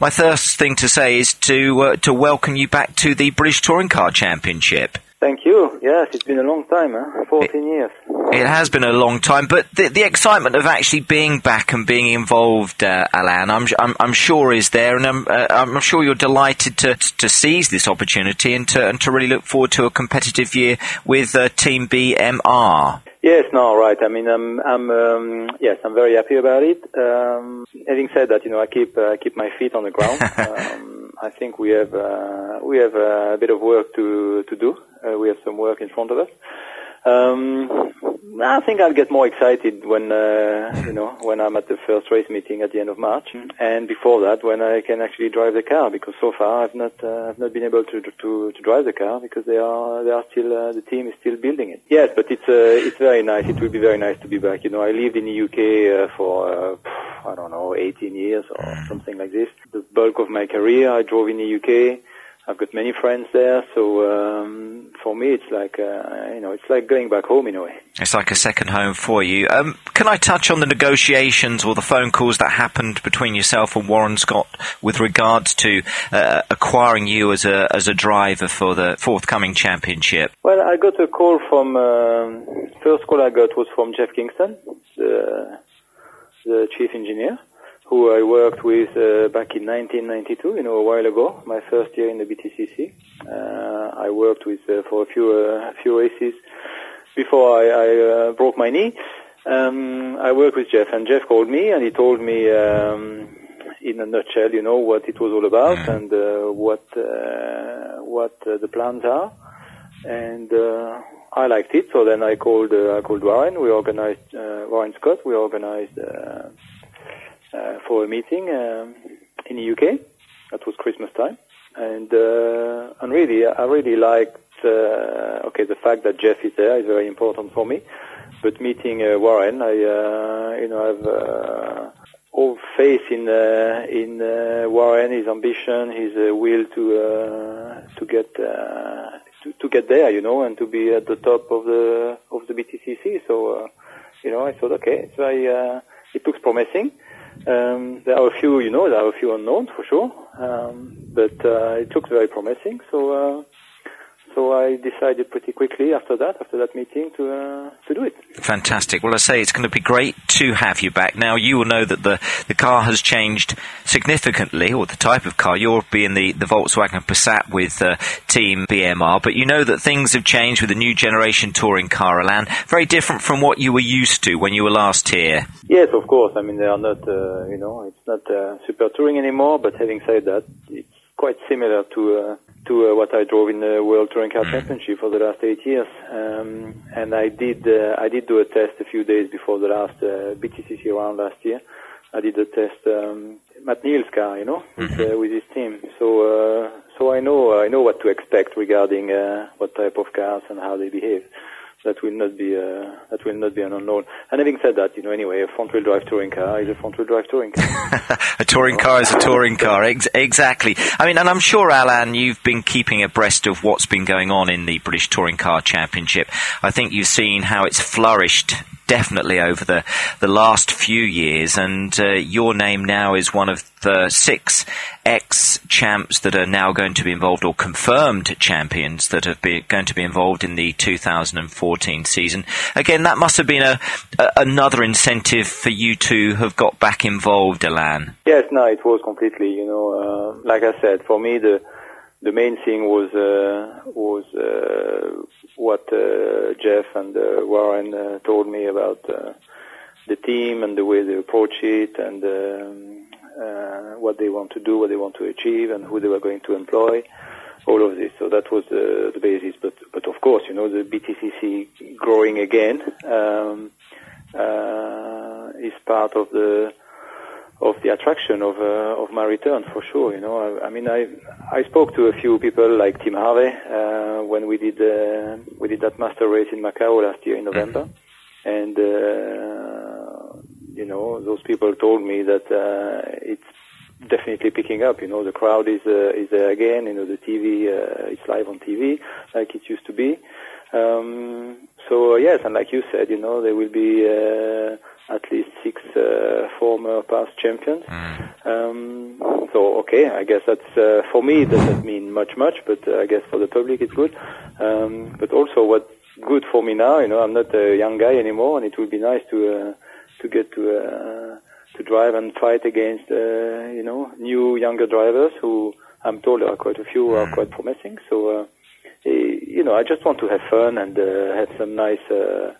My first thing to say is to uh, to welcome you back to the British Touring Car Championship. Thank you. Yes, it's been a long time, huh? 14 years. It has been a long time, but the, the excitement of actually being back and being involved, uh, Alain, I'm, I'm, I'm sure is there, and I'm, uh, I'm sure you're delighted to to seize this opportunity and to and to really look forward to a competitive year with uh, Team BMR. Yes, no, right. I mean, I'm, I'm, um, yes, I'm very happy about it. Um, having said that, you know, I keep, uh, keep my feet on the ground. um, I think we have, uh, we have a bit of work to, to do. Uh, we have some work in front of us. Um, I think I'll get more excited when uh, you know when I'm at the first race meeting at the end of March, and before that when I can actually drive the car. Because so far I've not uh, I've not been able to to to drive the car because they are they are still uh, the team is still building it. Yes, but it's uh, it's very nice. It will be very nice to be back. You know, I lived in the UK uh, for uh, I don't know 18 years or something like this. The bulk of my career I drove in the UK. I've got many friends there, so um, for me it's like uh, you know it's like going back home in a way. It's like a second home for you. Um, can I touch on the negotiations or the phone calls that happened between yourself and Warren Scott with regards to uh, acquiring you as a as a driver for the forthcoming championship? Well, I got a call from um, first call I got was from Jeff Kingston, the, the chief engineer who I worked with uh, back in 1992, you know, a while ago, my first year in the BTCC. Uh, I worked with uh, for a few uh, few races before I, I uh, broke my knee. Um, I worked with Jeff, and Jeff called me, and he told me um, in a nutshell, you know, what it was all about Mm. and uh, what uh, what uh, the plans are. And uh, I liked it, so then I called uh, I called Warren. We organized uh, Warren Scott. We organized. Uh, for a meeting um, in the UK. That was Christmas time, and uh, and really, I really liked. Uh, okay, the fact that Jeff is there is very important for me. But meeting uh, Warren, I you know have all faith in in Warren, his ambition, his will to to get to, to get there, you know, and to be at the top of the of the BTCC. So uh, you know, I thought, okay, it's very uh, it looks promising. Um, there are a few, you know, there are a few unknowns for sure, um, but uh, it looks very promising. So, uh, so I decided pretty quickly after that, after that meeting, to uh, to do it. Fantastic. Well, I say it's going to be great to have you back. Now, you will know that the, the car has changed significantly, or the type of car. You're being the, the Volkswagen Passat with uh, Team BMR, but you know that things have changed with the new generation touring car, Alain. Very different from what you were used to when you were last here. Yes, of course. I mean, they are not, uh, you know, it's not uh, super touring anymore. But having said that, it's quite similar to uh, to uh, what I drove in the World Touring Car Championship for the last eight years. Um, and I did uh, I did do a test a few days before the last uh, BTCC round last year. I did a test um, Matt Neal's car, you know, with, uh, with his team. So uh, so I know I know what to expect regarding uh, what type of cars and how they behave. That will not be uh, that will not be an unknown. And having said that, you know, anyway, a front-wheel drive touring car is a front-wheel drive touring car. a touring car is a touring car. Ex- exactly. I mean, and I'm sure, Alain, you've been keeping abreast of what's been going on in the British Touring Car Championship. I think you've seen how it's flourished definitely over the, the last few years, and uh, your name now is one of the six champs that are now going to be involved, or confirmed champions that have been going to be involved in the 2014 season. Again, that must have been a, a another incentive for you to have got back involved, Alain. Yes, no, it was completely. You know, uh, like I said, for me the the main thing was uh, was uh, what uh, Jeff and uh, Warren uh, told me about the team and the way they approach it and um, what they want to do, what they want to achieve, and who they were going to employ. All of this. So that was the, the basis. But but of course, you know, the BTCC growing again um, uh, is part of the of the attraction of uh, of my return for sure. You know, I, I mean, I I spoke to a few people like Tim Harvey uh, when we did uh, we did that master race in Macau last year in November, and uh, you know, those people told me that uh, it's definitely picking up. You know, the crowd is uh, is there again. You know, the TV uh, it's live on TV like it used to be. Um, so uh, yes, and like you said, you know, there will be uh, at least six uh, former past champions. Mm. Um, so okay, I guess that's uh, for me it doesn't mean much, much, but uh, I guess for the public it's good. Um, but also what's good for me now, you know, I'm not a young guy anymore, and it would be nice to uh, to get to uh, to drive and fight against uh, you know new younger drivers who I'm told there are quite a few who are mm. quite promising. So. Uh, eh, you know, I just want to have fun and uh, have some nice uh,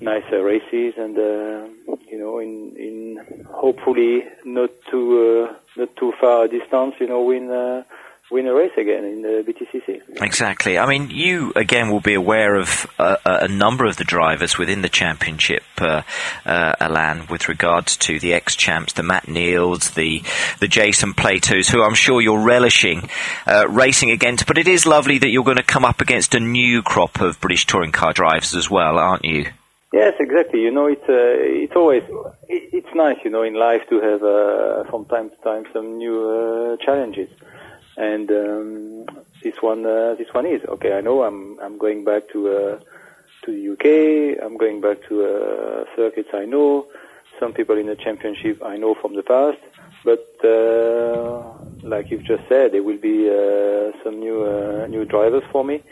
nice uh, races and uh, you know in in hopefully not too uh, not too far distance you know win uh, win a race again in the BTCC. Exactly. I mean, you again will be aware of uh, a number of the drivers within the championship, uh, uh, Alain, with regards to the ex-champs, the Matt Neals, the the Jason Platos, who I'm sure you're relishing uh, racing against. But it is lovely that you're going to come up against a new crop of British touring car drivers as well, aren't you? Yes, exactly. You know, it's uh, it's always it, it's nice, you know, in life to have uh, from time to time some new uh, challenges, and um, this one uh, this one is okay. I know I'm I'm going back to uh, to the UK. I'm going back to uh, circuits I know. Some people in the championship I know from the past, but uh, like you've just said, there will be uh, some new uh, new drivers for me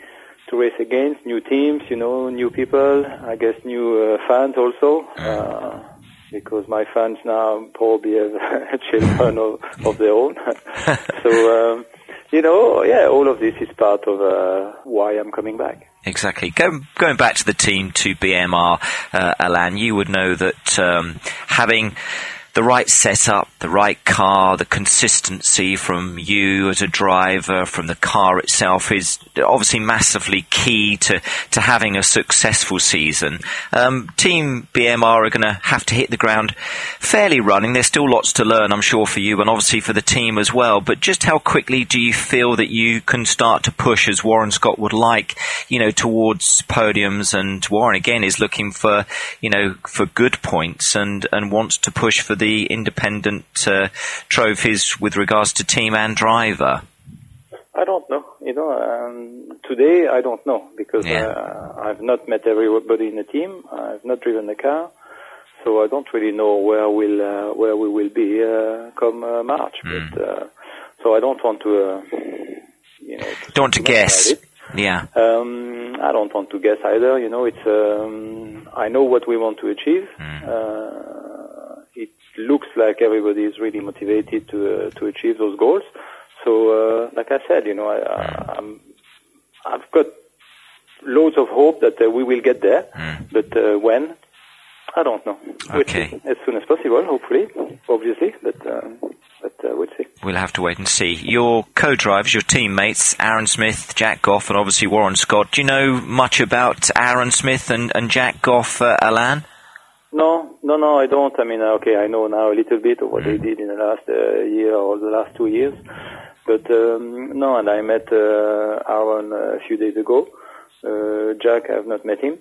to race against, new teams, you know, new people, I guess new uh, fans also, uh, because my fans now probably have children of, of their own. so, um, you know, yeah, all of this is part of uh, why I'm coming back. Exactly. Go, going back to the team, to BMR, uh, Alain, you would know that um, having the right setup, the right car, the consistency from you as a driver, from the car itself is obviously massively key to, to having a successful season. Um, Team BMR are going to have to hit the ground fairly running. There's still lots to learn, I'm sure, for you and obviously for the team as well. But just how quickly do you feel that you can start to push as Warren Scott would like, you know, towards podiums? And Warren again is looking for, you know, for good points and, and wants to push for the independent uh, trophies with regards to team and driver? I don't know. You know, um, today I don't know because yeah. uh, I've not met everybody in the team. I've not driven the car, so I don't really know where we'll uh, where we will be uh, come uh, March. Mm. But uh, so I don't want to, uh, you know, to don't to guess. Yeah. Um, I don't want to guess either. You know, it's um, I know what we want to achieve. Mm it looks like everybody is really motivated to uh, to achieve those goals. So, uh, like I said, you know, I, I'm, I've got loads of hope that uh, we will get there, mm. but uh, when, I don't know. Okay. We'll as soon as possible, hopefully, obviously, but. Um, but uh, we'll see. We'll have to wait and see. Your co-drivers, your teammates, Aaron Smith, Jack Goff, and obviously Warren Scott. Do you know much about Aaron Smith and, and Jack Goff, uh, Alain? No, no, no, I don't. I mean, uh, okay, I know now a little bit of what they mm. did in the last uh, year or the last two years, but um, no, and I met uh, Aaron a few days ago. Uh, Jack, I have not met him.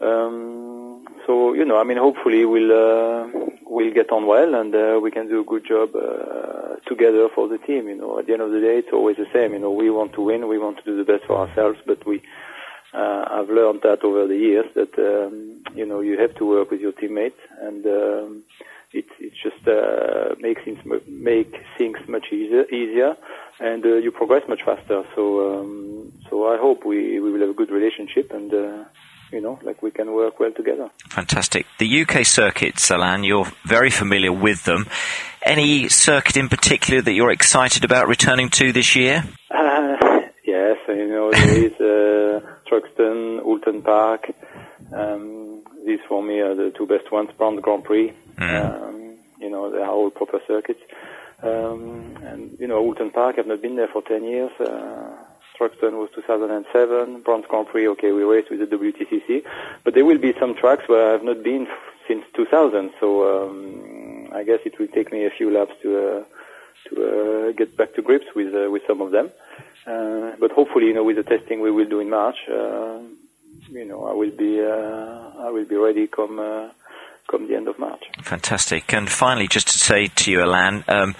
Um, so you know, I mean, hopefully we'll uh, we'll get on well and uh, we can do a good job uh, together for the team. You know, at the end of the day, it's always the same. You know, we want to win, we want to do the best for ourselves, but we uh, I've learned that over the years that um, you know you have to work with your teammates, and um, it it just uh, makes things make things much easier, easier, and uh, you progress much faster. So um, so I hope we we will have a good relationship and. Uh, you know, like we can work well together. Fantastic. The UK circuits, Alain, you're very familiar with them. Any circuit in particular that you're excited about returning to this year? Uh, yes, you know, there is Park. Um, these for me are the two best ones. Brands Grand Prix. Mm. Um, you know, they are all proper circuits. Um, and you know, Oulton Park, I've not been there for 10 years. Uh, Thruxton was 2007. Brands Grand Prix, okay, we raced with the WTCC. But there will be some tracks where I've not been f- since 2000. So um, I guess it will take me a few laps to uh, to uh, get back to grips with uh, with some of them. Uh, but hopefully, you know, with the testing we will do in March, uh, you know, I will be uh, I will be ready come uh, come the end of March. Fantastic. And finally, just to say to you, Alain, um,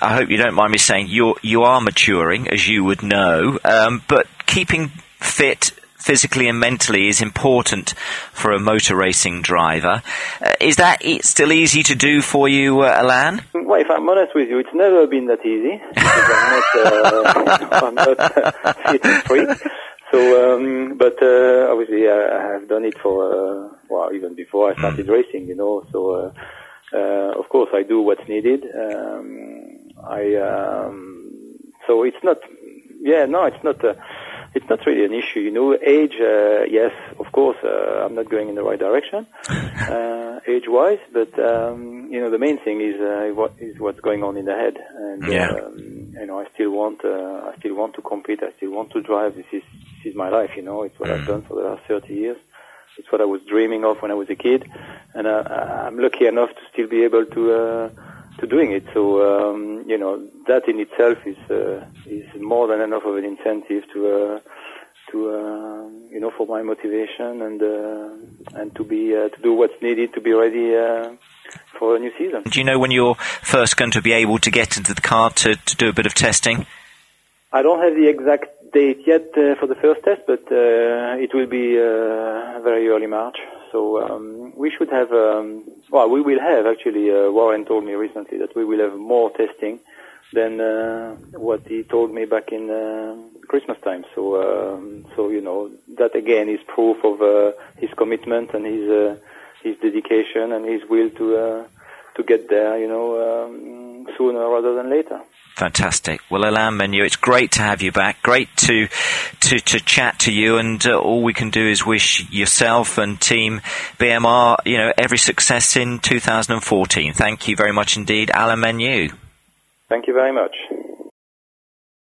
I hope you don't mind me saying you you are maturing, as you would know, um, but keeping fit physically and mentally is important for a motor racing driver. Uh, is that e- still easy to do for you, uh, Alain? Well, if I'm honest with you, it's never been that easy I'm not, uh, I'm not uh, fit and free. So, um, but uh, obviously I have done it for uh, well even before I started mm. racing, you know. So, uh, uh, of course, I do what's needed. Um, I um, so it's not, yeah, no, it's not. Uh, it's not really an issue, you know. Age, uh, yes, of course, uh, I'm not going in the right direction, uh, age-wise, but um, you know, the main thing is uh, what is what's going on in the head, and yeah. You know, I still want, uh, I still want to compete, I still want to drive. This is this is my life, you know. It's what mm. I've done for the last 30 years. It's what I was dreaming of when I was a kid, and uh, I'm lucky enough to still be able to uh, to doing it. So um, you know that in itself is uh, is more than enough of an incentive to uh, to uh, you know for my motivation and uh, and to be uh, to do what's needed to be ready uh, for a new season. Do you know when you're first going to be able to get into the car to, to do a bit of testing? I don't have the exact date yet uh, for the first test, but uh, it will be uh, very early March. So um, we should have, um, well, we will have actually. Uh, Warren told me recently that we will have more testing than uh, what he told me back in uh, Christmas time. So, um, so you know, that again is proof of uh, his commitment and his uh, his dedication and his will to uh, to get there. You know, um, sooner rather than later. Fantastic. Well, Alain Menu, it's great to have you back. Great to to, to chat to you, and uh, all we can do is wish yourself and Team BMR, you know, every success in 2014. Thank you very much indeed, Alain Menu. Thank you very much.